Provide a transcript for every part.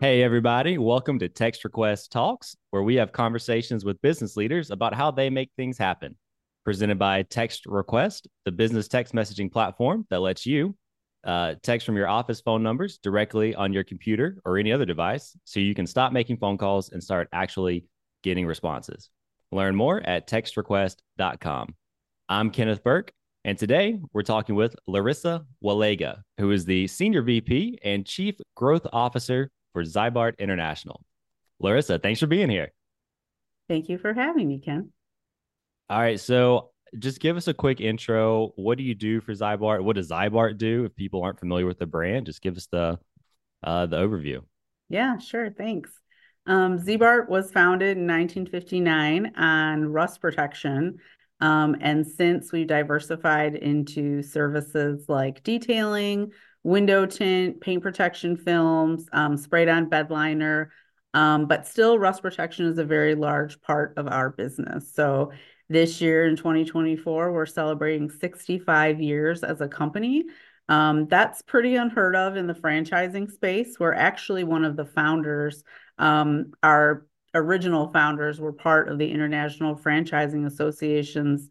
Hey, everybody. Welcome to Text Request Talks, where we have conversations with business leaders about how they make things happen. Presented by Text Request, the business text messaging platform that lets you uh, text from your office phone numbers directly on your computer or any other device so you can stop making phone calls and start actually getting responses. Learn more at textrequest.com. I'm Kenneth Burke, and today we're talking with Larisa Walega, who is the Senior VP and Chief Growth Officer for Ziebart International. Larisa, thanks for being here. Thank you for having me, Ken. All right. So just give us a quick intro. What do you do for Ziebart? What does Ziebart do? If people aren't familiar with the brand, just give us the uh, the overview. Yeah, sure. Thanks. Um, Ziebart was founded in 1959 on rust protection. Um, and since we've diversified into services like detailing, window tint, paint protection films, um, sprayed on bed liner. Um, but still, rust protection is a very large part of our business. So this year in 2024, we're celebrating 65 years as a company. Um, that's pretty unheard of in the franchising space. We're actually one of the founders. Um, our original founders were part of the International Franchising Association's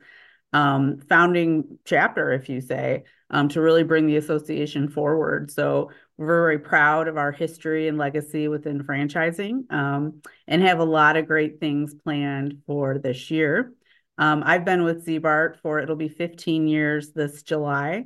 um, founding chapter, if you say, um, to really bring the association forward. So we're very proud of our history and legacy within franchising um, and have a lot of great things planned for this year. Um, I've been with Ziebart for it'll be 15 years this July.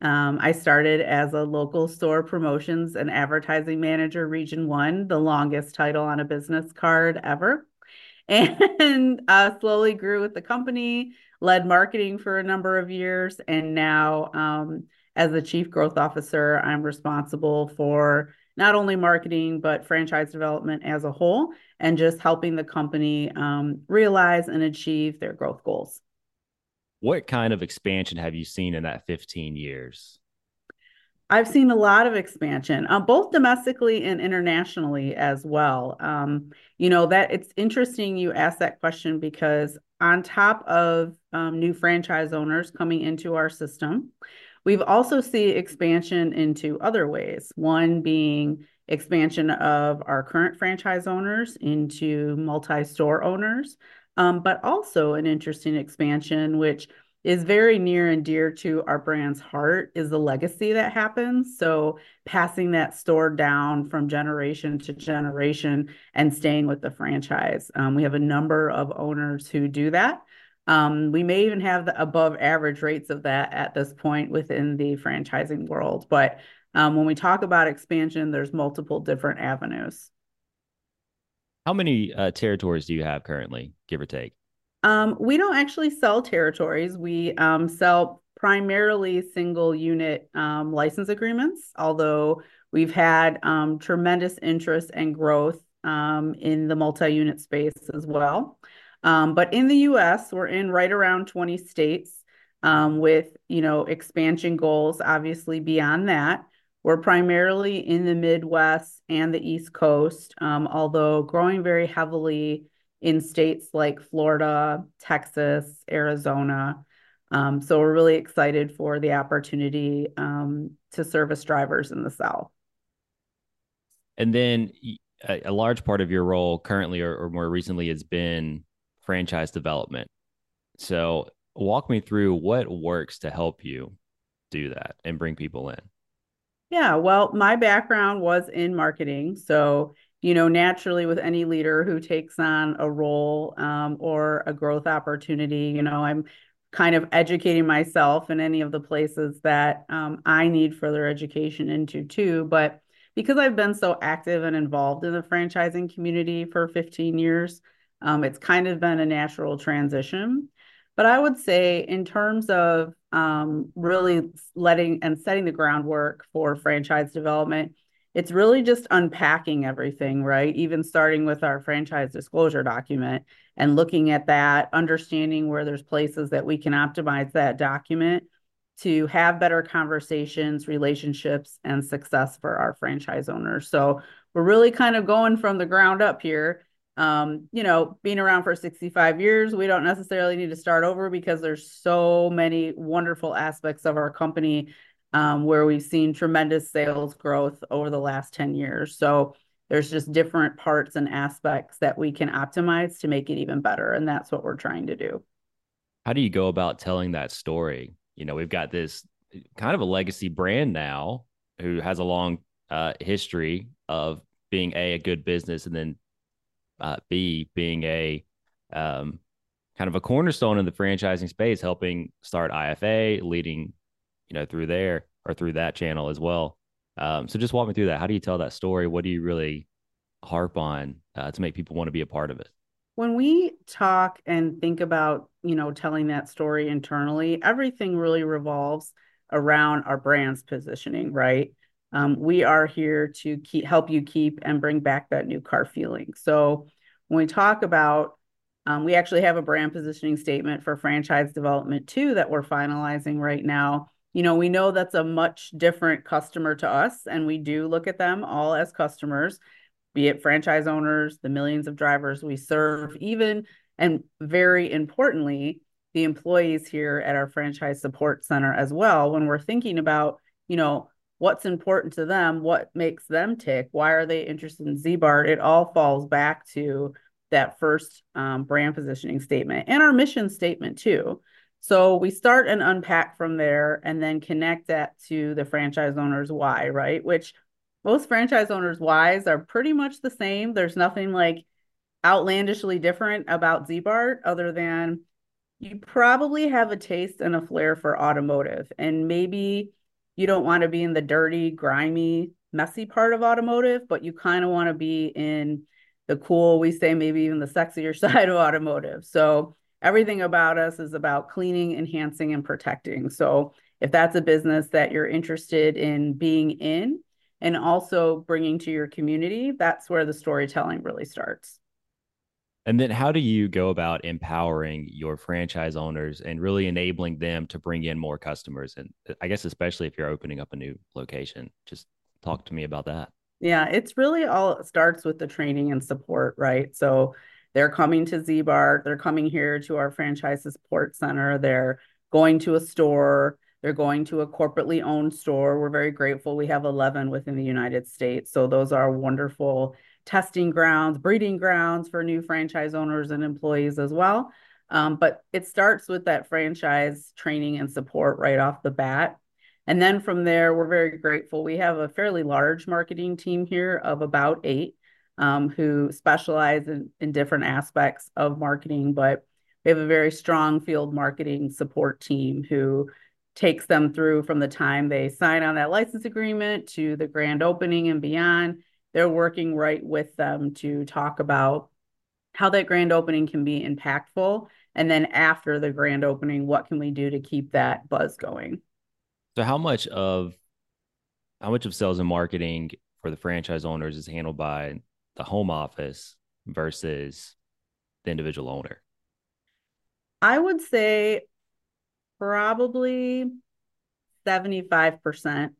Um, I started as a local store promotions and advertising manager, Region One, the longest title on a business card ever, and uh, slowly grew with the company led marketing for a number of years, and now um, as the chief growth officer, I'm responsible for not only marketing but franchise development as a whole, and just helping the company um, realize and achieve their growth goals. What kind of expansion have you seen in that 15 years? I've seen a lot of expansion, uh, both domestically and internationally as well. Um, you know that it's interesting you ask that question because on top of um, new franchise owners coming into our system, we've also seen expansion into other ways. One being expansion of our current franchise owners into multi-store owners, um, but also an interesting expansion which is very near and dear to our brand's heart is the legacy that happens. So passing that store down from generation to generation and staying with the franchise. Um, we have a number of owners who do that. Um, we may even have the above average rates of that at this point within the franchising world. But um, when we talk about expansion, there's multiple different avenues. How many uh, territories do you have currently, give or take? Um, we don't actually sell territories. We um, sell primarily single unit um, license agreements, although we've had um, tremendous interest and growth um, in the multi unit space as well. Um, but in the US, we're in right around 20 states with you know expansion goals obviously beyond that. We're primarily in the Midwest and the East Coast, although growing very heavily in states like Florida, Texas, Arizona. Um, so we're really excited for the opportunity um, to service drivers in the South. And then a, a large part of your role currently or, or more recently has been franchise development. So walk me through what works to help you do that and bring people in. Yeah, well, my background was in marketing. So you know, naturally with any leader who takes on a role um, or a growth opportunity, you know, I'm kind of educating myself in any of the places that um, I need further education into too. But because I've been so active and involved in the franchising community for 15 years, um, it's kind of been a natural transition. But I would say, in terms of um, really letting and setting the groundwork for franchise development, it's really just unpacking everything, right? Even starting with our franchise disclosure document and looking at that, understanding where there's places that we can optimize that document to have better conversations, relationships, and success for our franchise owners. So we're really kind of going from the ground up here. Um, you know, being around for 65 years, we don't necessarily need to start over because there's so many wonderful aspects of our company um, where we've seen tremendous sales growth over the last 10 years. So there's just different parts and aspects that we can optimize to make it even better. And that's what we're trying to do. How do you go about telling that story? You know, we've got this kind of a legacy brand now who has a long uh, history of being a a good business and then uh, b being a um, kind of a cornerstone in the franchising space, helping start IFA, leading you know through there or through that channel as well. Um, so just walk me through that. How do you tell that story? What do you really harp on uh, to make people want to be a part of it? When we talk and think about, you know, telling that story internally, everything really revolves around our brand's positioning, right? Um, we are here to keep help you keep and bring back that new car feeling. So when we talk about um, we actually have a brand positioning statement for franchise development too that we're finalizing right now. You know, we know that's a much different customer to us, and we do look at them all as customers, be it franchise owners, the millions of drivers we serve, even and very importantly, the employees here at our franchise support center as well. When we're thinking about, you know, what's important to them, what makes them tick, why are they interested in Ziebart, it all falls back to that first um, brand positioning statement and our mission statement too. So we start and unpack from there and then connect that to the franchise owner's why, right? Which most franchise owners' whys are pretty much the same. There's nothing like outlandishly different about Ziebart other than you probably have a taste and a flair for automotive. And maybe you don't want to be in the dirty, grimy, messy part of automotive, but you kind of want to be in the cool, we say maybe even the sexier side of automotive. So everything about us is about cleaning, enhancing, and protecting. So if that's a business that you're interested in being in and also bringing to your community, that's where the storytelling really starts. And then how do you go about empowering your franchise owners and really enabling them to bring in more customers? And I guess, especially if you're opening up a new location, just talk to me about that. Yeah, it's really all it starts with the training and support, right? So they're coming to Ziebart, they're coming here to our franchise support center, they're going to a store, they're going to a corporately owned store. We're very grateful. We have 11 within the United States. So those are wonderful testing grounds, breeding grounds for new franchise owners and employees as well. Um, but it starts with that franchise training and support right off the bat. And then from there, we're very grateful. We have a fairly large marketing team here of about eight um, who specialize in, in different aspects of marketing, but we have a very strong field marketing support team who takes them through from the time they sign on that license agreement to the grand opening and beyond. They're working right with them to talk about how that grand opening can be impactful. And then after the grand opening, what can we do to keep that buzz going? So how much of how much of sales and marketing for the franchise owners is handled by the home office versus the individual owner? I would say probably 75%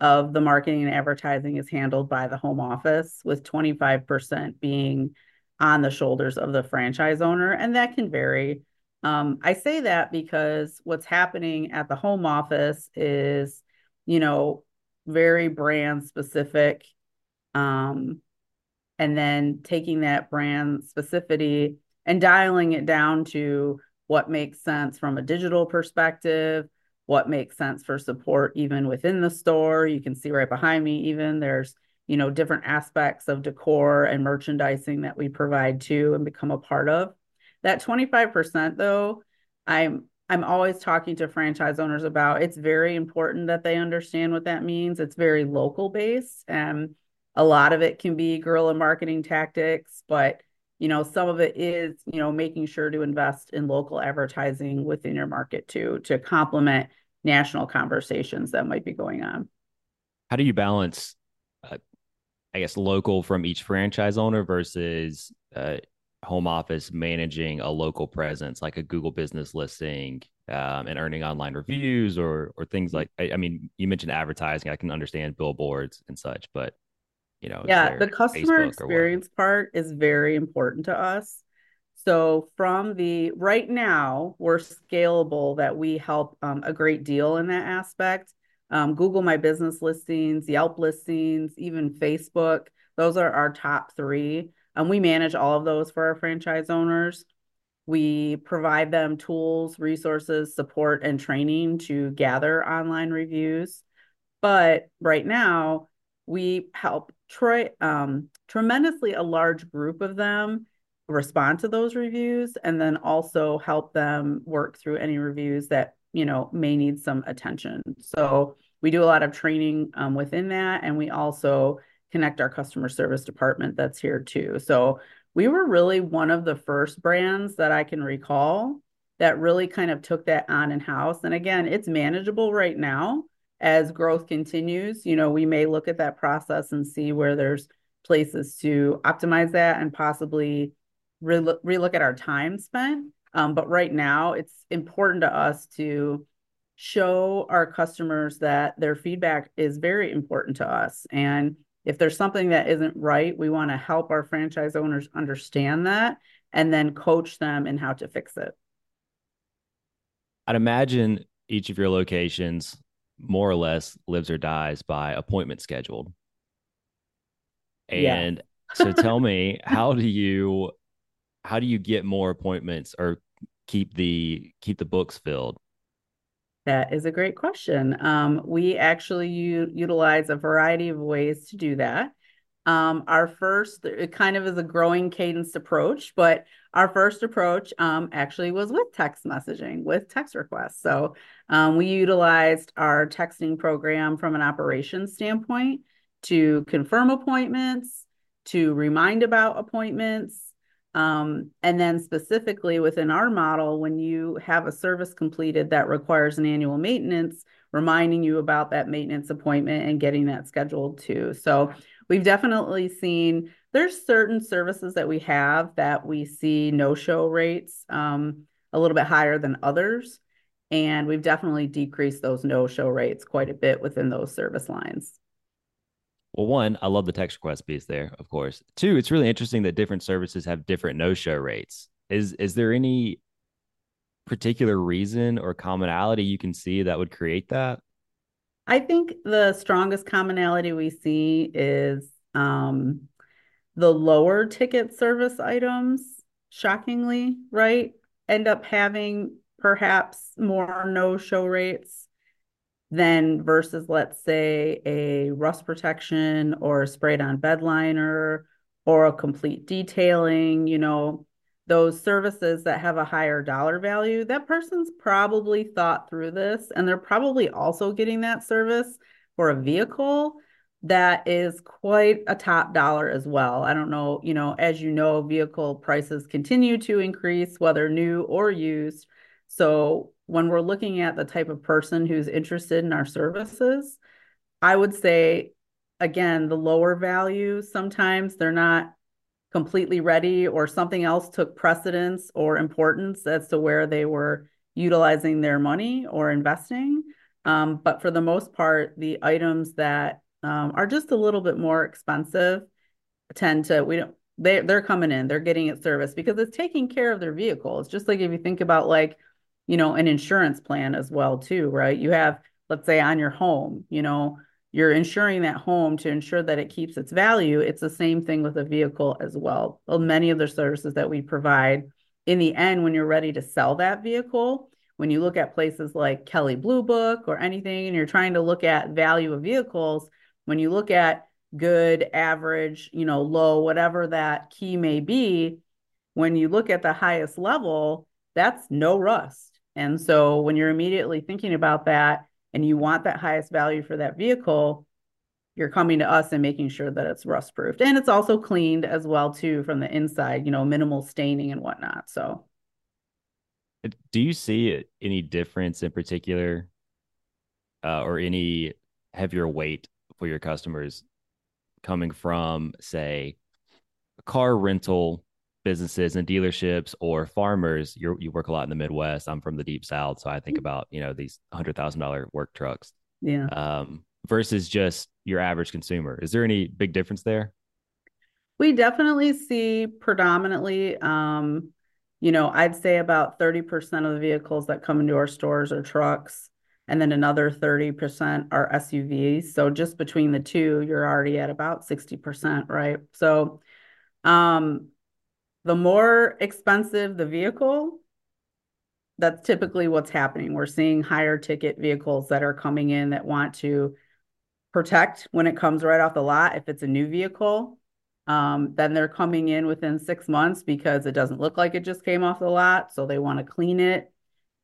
of the marketing and advertising is handled by the home office, with 25% being on the shoulders of the franchise owner. And that can vary. Um, I say that because what's happening at the home office is, you know, very brand specific. Um, and then taking that brand specificity and dialing it down to what makes sense from a digital perspective, what makes sense for support even within the store. You can see right behind me, even there's, you know, different aspects of decor and merchandising that we provide to and become a part of. That 25% though, I'm I'm always talking to franchise owners about it's very important that they understand what that means. It's very local based and a lot of it can be guerrilla marketing tactics, but you know, some of it is, you know, making sure to invest in local advertising within your market too to complement national conversations that might be going on. How do you balance uh, I guess local from each franchise owner versus uh, home office managing a local presence like a Google business listing um, and earning online reviews or or things like I, I, mean you mentioned advertising I can understand billboards and such but you know yeah the customer experience part is very important to us so from the right now we're scalable that we help um, a great deal in that aspect um, Google My Business listings, Yelp listings, even Facebook Those are our top three. And we manage all of those for our franchise owners. We provide them tools, resources, support, and training to gather online reviews. But right now, we help Troy um, tremendously a large group of them respond to those reviews and then also help them work through any reviews that you know may need some attention. So we do a lot of training um, within that and we also connect our customer service department that's here too. So we were really one of the first brands that i can recall that really kind of took that on in house and again it's manageable right now as growth continues you know we may look at that process and see where there's places to optimize that and possibly re- relook at our time spent. Um, but right now, it's important to us to show our customers that their feedback is very important to us. And if there's something that isn't right, we want to help our franchise owners understand that and then coach them in how to fix it. I'd imagine each of your locations more or less lives or dies by appointment scheduled. And yeah. so tell me, how do you how do you get more appointments or keep the keep the books filled? That is a great question. Um, we actually u- utilize a variety of ways to do that. Um, our first, it kind of is a growing cadence approach, but our first approach um, actually was with text messaging, with text requests. So um, we utilized our texting program from an operations standpoint to confirm appointments, to remind about appointments, um, and then specifically within our model, when you have a service completed that requires an annual maintenance, reminding you about that maintenance appointment and getting that scheduled too. So we've definitely seen there's certain services that we have that we see no-show rates um, a little bit higher than others. And we've definitely decreased those no-show rates quite a bit within those service lines. Well, one, I love the text request piece there, of course. Two, it's really interesting that different services have different no-show rates. Is is there any particular reason or commonality you can see that would create that? I think the strongest commonality we see is um, the lower ticket service items, shockingly, right? End up having perhaps more no show rates than versus let's say a rust protection or sprayed on bed liner or a complete detailing, you know, those services that have a higher dollar value, that person's probably thought through this and they're probably also getting that service for a vehicle that is quite a top dollar as well. I don't know, you know, as you know, vehicle prices continue to increase, whether new or used. So when we're looking at the type of person who's interested in our services, I would say, again, the lower value, sometimes they're not completely ready or something else took precedence or importance as to where they were utilizing their money or investing. Um, but for the most part, the items that um, are just a little bit more expensive tend to, we don't, they, they're coming in, they're getting it serviced because it's taking care of their vehicle. It's just like if you think about like you know, an insurance plan as well too, right? You have, let's say on your home, you know, you're insuring that home to ensure that it keeps its value. It's the same thing with a vehicle as well. Many of the services that we provide in the end, when you're ready to sell that vehicle, when you look at places like Kelley Blue Book or anything, and you're trying to look at value of vehicles, when you look at good, average, you know, low, whatever that key may be, when you look at the highest level, that's no rust and so when you're immediately thinking about that and you want that highest value for that vehicle, you're coming to us and making sure that it's rust proofed. And it's also cleaned as well too from the inside, you know, minimal staining and whatnot. So do you see any difference in particular uh, or any heavier weight for your customers coming from say a car rental businesses and dealerships or farmers you you work a lot in the midwest i'm from the deep south so i think mm. about you know these $100000 work trucks yeah um, versus just your average consumer is there any big difference there we definitely see predominantly um, you know i'd say about 30% of the vehicles that come into our stores are trucks and then another 30% are SUVs. So just between the two, you're already at about 60%, right? So um, the more expensive the vehicle, that's typically what's happening. We're seeing higher ticket vehicles that are coming in that want to protect when it comes right off the lot. If it's a new vehicle, um, then they're coming in within six months because it doesn't look like it just came off the lot. So they want to clean it.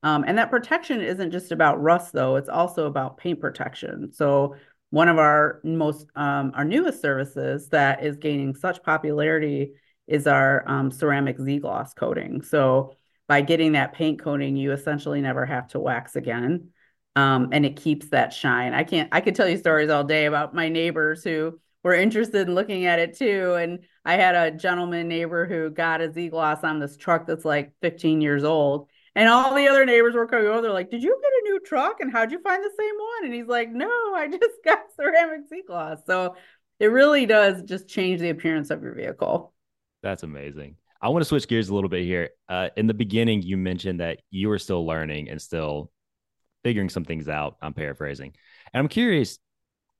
Um, and that protection isn't just about rust, though, it's also about paint protection. So one of our most um, our newest services that is gaining such popularity is our um, ceramic Z gloss coating. So by getting that paint coating, you essentially never have to wax again. Um, and it keeps that shine. I can't, I could tell you stories all day about my neighbors who were interested in looking at it too. And I had a gentleman neighbor who got a Z gloss on this truck that's like 15 years old. And all the other neighbors were coming over. They're like, "Did you get a new truck? And how'd you find the same one?" And he's like, "No, I just got ceramic Z gloss." So it really does just change the appearance of your vehicle. That's amazing. I want to switch gears a little bit here. Uh, in the beginning, you mentioned that you were still learning and still figuring some things out. I'm paraphrasing, and I'm curious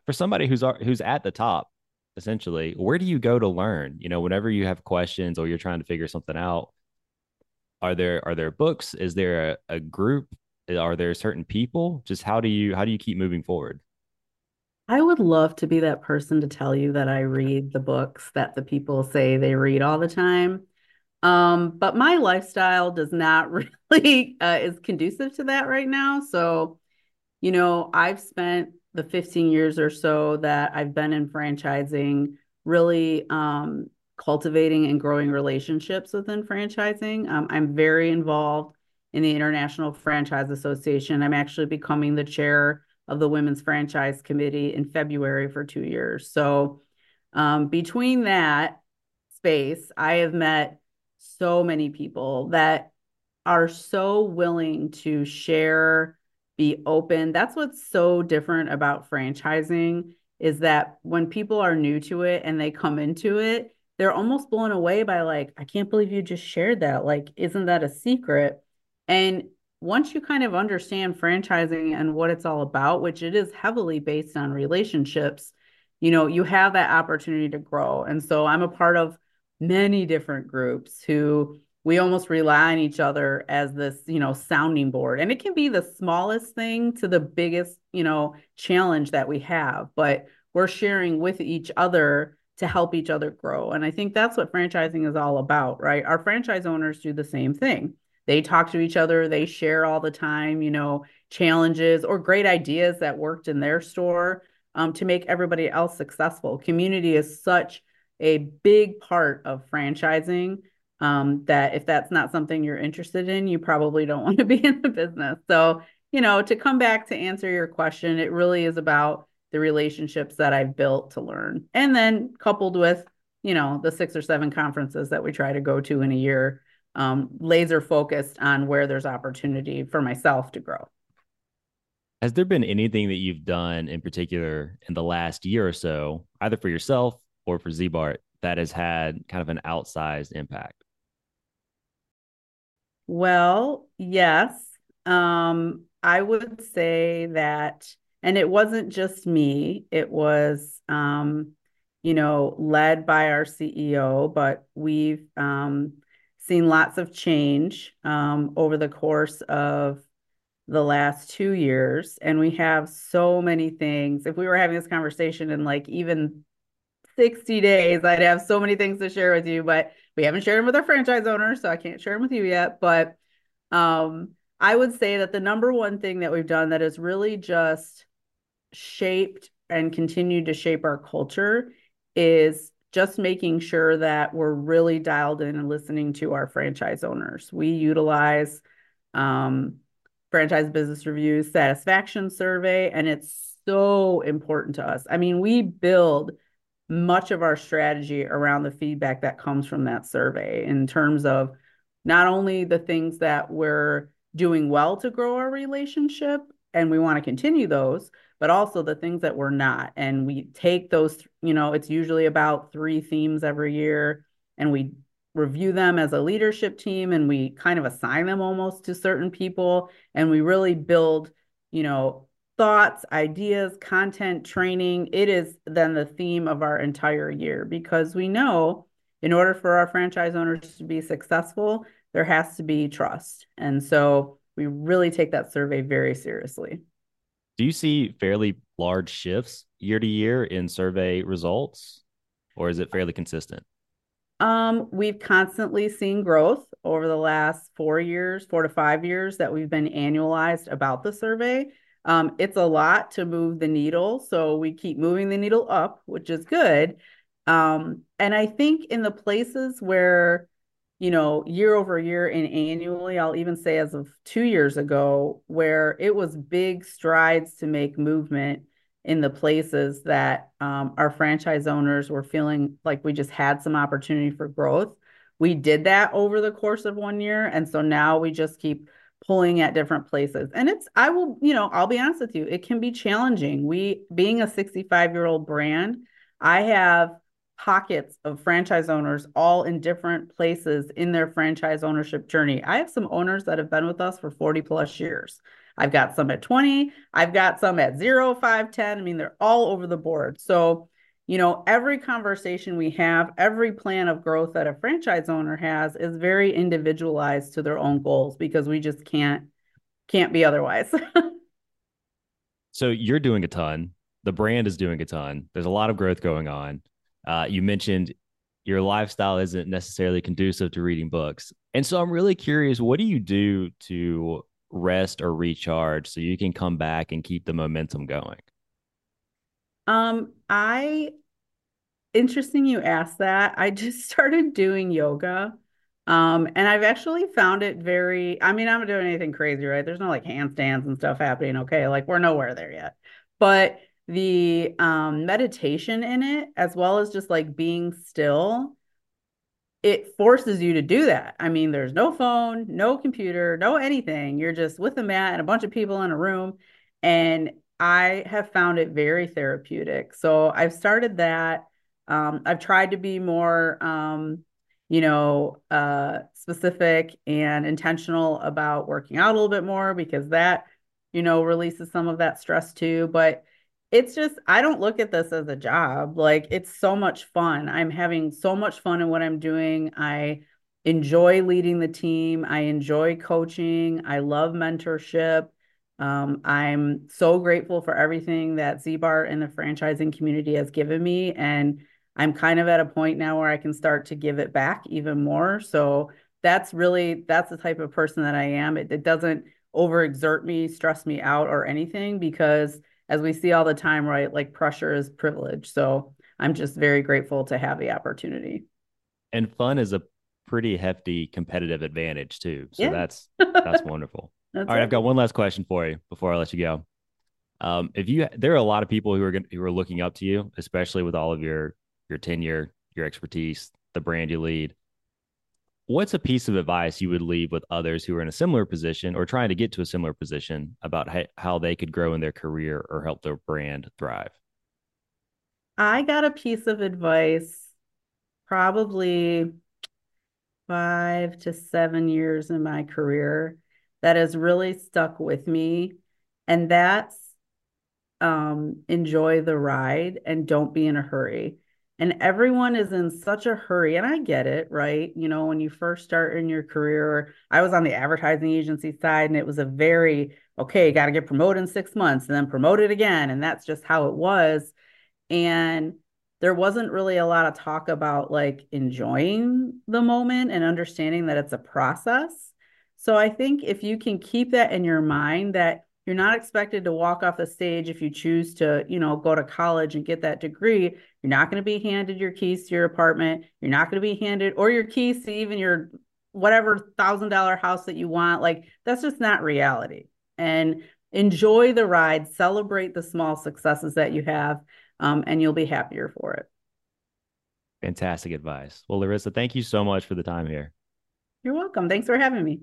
for somebody who's who's at the top, essentially, where do you go to learn? You know, whenever you have questions or you're trying to figure something out, are there are there books? Is there a, a group? Are there certain people? Just how do you how do you keep moving forward? I would love to be that person to tell you that I read the books that the people say they read all the time. Um, but my lifestyle does not really uh, is conducive to that right now. So, you know, I've spent the 15 years or so that I've been in franchising really um, cultivating and growing relationships within franchising. Um, I'm very involved in the International Franchise Association. I'm actually becoming the chair of the Women's Franchise Committee in February for two years. So, um, between that space, I have met so many people that are so willing to share, be open. That's what's so different about franchising is that when people are new to it and they come into it, they're almost blown away by like, I can't believe you just shared that. Like, isn't that a secret? And once you kind of understand franchising and what it's all about, which it is heavily based on relationships, you know, you have that opportunity to grow. And so I'm a part of many different groups who we almost rely on each other as this, you know, sounding board. And it can be the smallest thing to the biggest, you know, challenge that we have, but we're sharing with each other to help each other grow. And I think that's what franchising is all about, right? Our franchise owners do the same thing. They talk to each other, they share all the time, you know, challenges or great ideas that worked in their store um, to make everybody else successful. Community is such a big part of franchising um, that if that's not something you're interested in, you probably don't want to be in the business. So, you know, to come back to answer your question, it really is about the relationships that I've built to learn. And then coupled with, you know, the six or seven conferences that we try to go to in a year, um, laser focused on where there's opportunity for myself to grow. Has there been anything that you've done in particular in the last year or so, either for yourself or for Ziebart, that has had kind of an outsized impact? Well, yes. Um, I would say that and it wasn't just me it was um, you know led by our ceo but we've um, seen lots of change um, over the course of the last two years and we have so many things. If we were having this conversation in like even 60 days i'd have so many things to share with you but we haven't shared them with our franchise owners so i can't share them with you yet but um, i would say that the number one thing that we've done that has really just shaped and continued to shape our culture is just making sure that we're really dialed in and listening to our franchise owners. We utilize um, franchise business reviews satisfaction survey, and it's so important to us. I mean, we build much of our strategy around the feedback that comes from that survey in terms of not only the things that we're doing well to grow our relationship and we want to continue those, but also the things that we're not. And we take those, you know, it's usually about three themes every year, and we review them as a leadership team and we kind of assign them almost to certain people. And we really build, you know, thoughts, ideas, content, training. It is then the theme of our entire year because we know in order for our franchise owners to be successful, there has to be trust. And so we really take that survey very seriously. Do you see fairly large shifts year to year in survey results, or is it fairly consistent? Um, we've constantly seen growth over the last four years, four to five years that we've been annualized about the survey. Um, it's a lot to move the needle. So we keep moving the needle up, which is good. Um, and I think in the places where, you know, year over year and annually, I'll even say as of two years ago, where it was big strides to make movement in the places that um, our franchise owners were feeling like we just had some opportunity for growth. We did that over the course of one year. And so now we just keep pulling at different places. And it's, I will, you know, I'll be honest with you, it can be challenging. We, being a 65 year old brand, I have pockets of franchise owners all in different places in their franchise ownership journey. I have some owners that have been with us for 40 plus years. I've got some at 20, I've got some at 0, 5, 10. I mean, they're all over the board. So, you know, every conversation we have, every plan of growth that a franchise owner has is very individualized to their own goals because we just can't can't be otherwise. so you're doing a ton. The brand is doing a ton. There's a lot of growth going on. Uh, you mentioned your lifestyle isn't necessarily conducive to reading books. And so I'm really curious, what do you do to rest or recharge so you can come back and keep the momentum going? Um, I interesting you asked that. I just started doing yoga. Um, and I've actually found it very, I mean, I'm not doing anything crazy, right? There's no like handstands and stuff happening. Okay. Like we're nowhere there yet. But the um meditation in it, as well as just like being still, it forces you to do that. I mean, there's no phone, no computer, no anything. You're just with a mat and a bunch of people in a room. And I have found it very therapeutic. So I've started that. Um, I've tried to be more, um, you know, uh, specific and intentional about working out a little bit more because that, you know, releases some of that stress too. But it's just, I don't look at this as a job. Like, it's so much fun. I'm having so much fun in what I'm doing. I enjoy leading the team, I enjoy coaching, I love mentorship. Um, I'm so grateful for everything that Ziebart and the franchising community has given me. And I'm kind of at a point now where I can start to give it back even more. So that's really that's the type of person that I am. It, it doesn't overexert me, stress me out, or anything because as we see all the time, right? Like pressure is privilege. So I'm just very grateful to have the opportunity. And fun is a pretty hefty competitive advantage too. So yeah. that's that's wonderful. That's All right, it. I've got one last question for you before I let you go. Um, if you there are a lot of people who are going who are looking up to you, especially with all of your your tenure, your expertise, the brand you lead. What's a piece of advice you would leave with others who are in a similar position or trying to get to a similar position about how they could grow in their career or help their brand thrive? I got a piece of advice probably five to seven years in my career that has really stuck with me. And that's um, enjoy the ride and don't be in a hurry. And everyone is in such a hurry. And I get it, right? You know, when you first start in your career, I was on the advertising agency side and it was a very, okay, got to get promoted in six months and then promoted again. And that's just how it was. And there wasn't really a lot of talk about like enjoying the moment and understanding that it's a process so I think if you can keep that in your mind that you're not expected to walk off the stage if you choose to, you know, go to college and get that degree. You're not going to be handed your keys to your apartment. You're not going to be handed or your keys to even your whatever thousand dollar house that you want. Like that's just not reality. And enjoy the ride, celebrate the small successes that you have, um, and you'll be happier for it. Fantastic advice. Well, Larisa, thank you so much for the time here. You're welcome. Thanks for having me.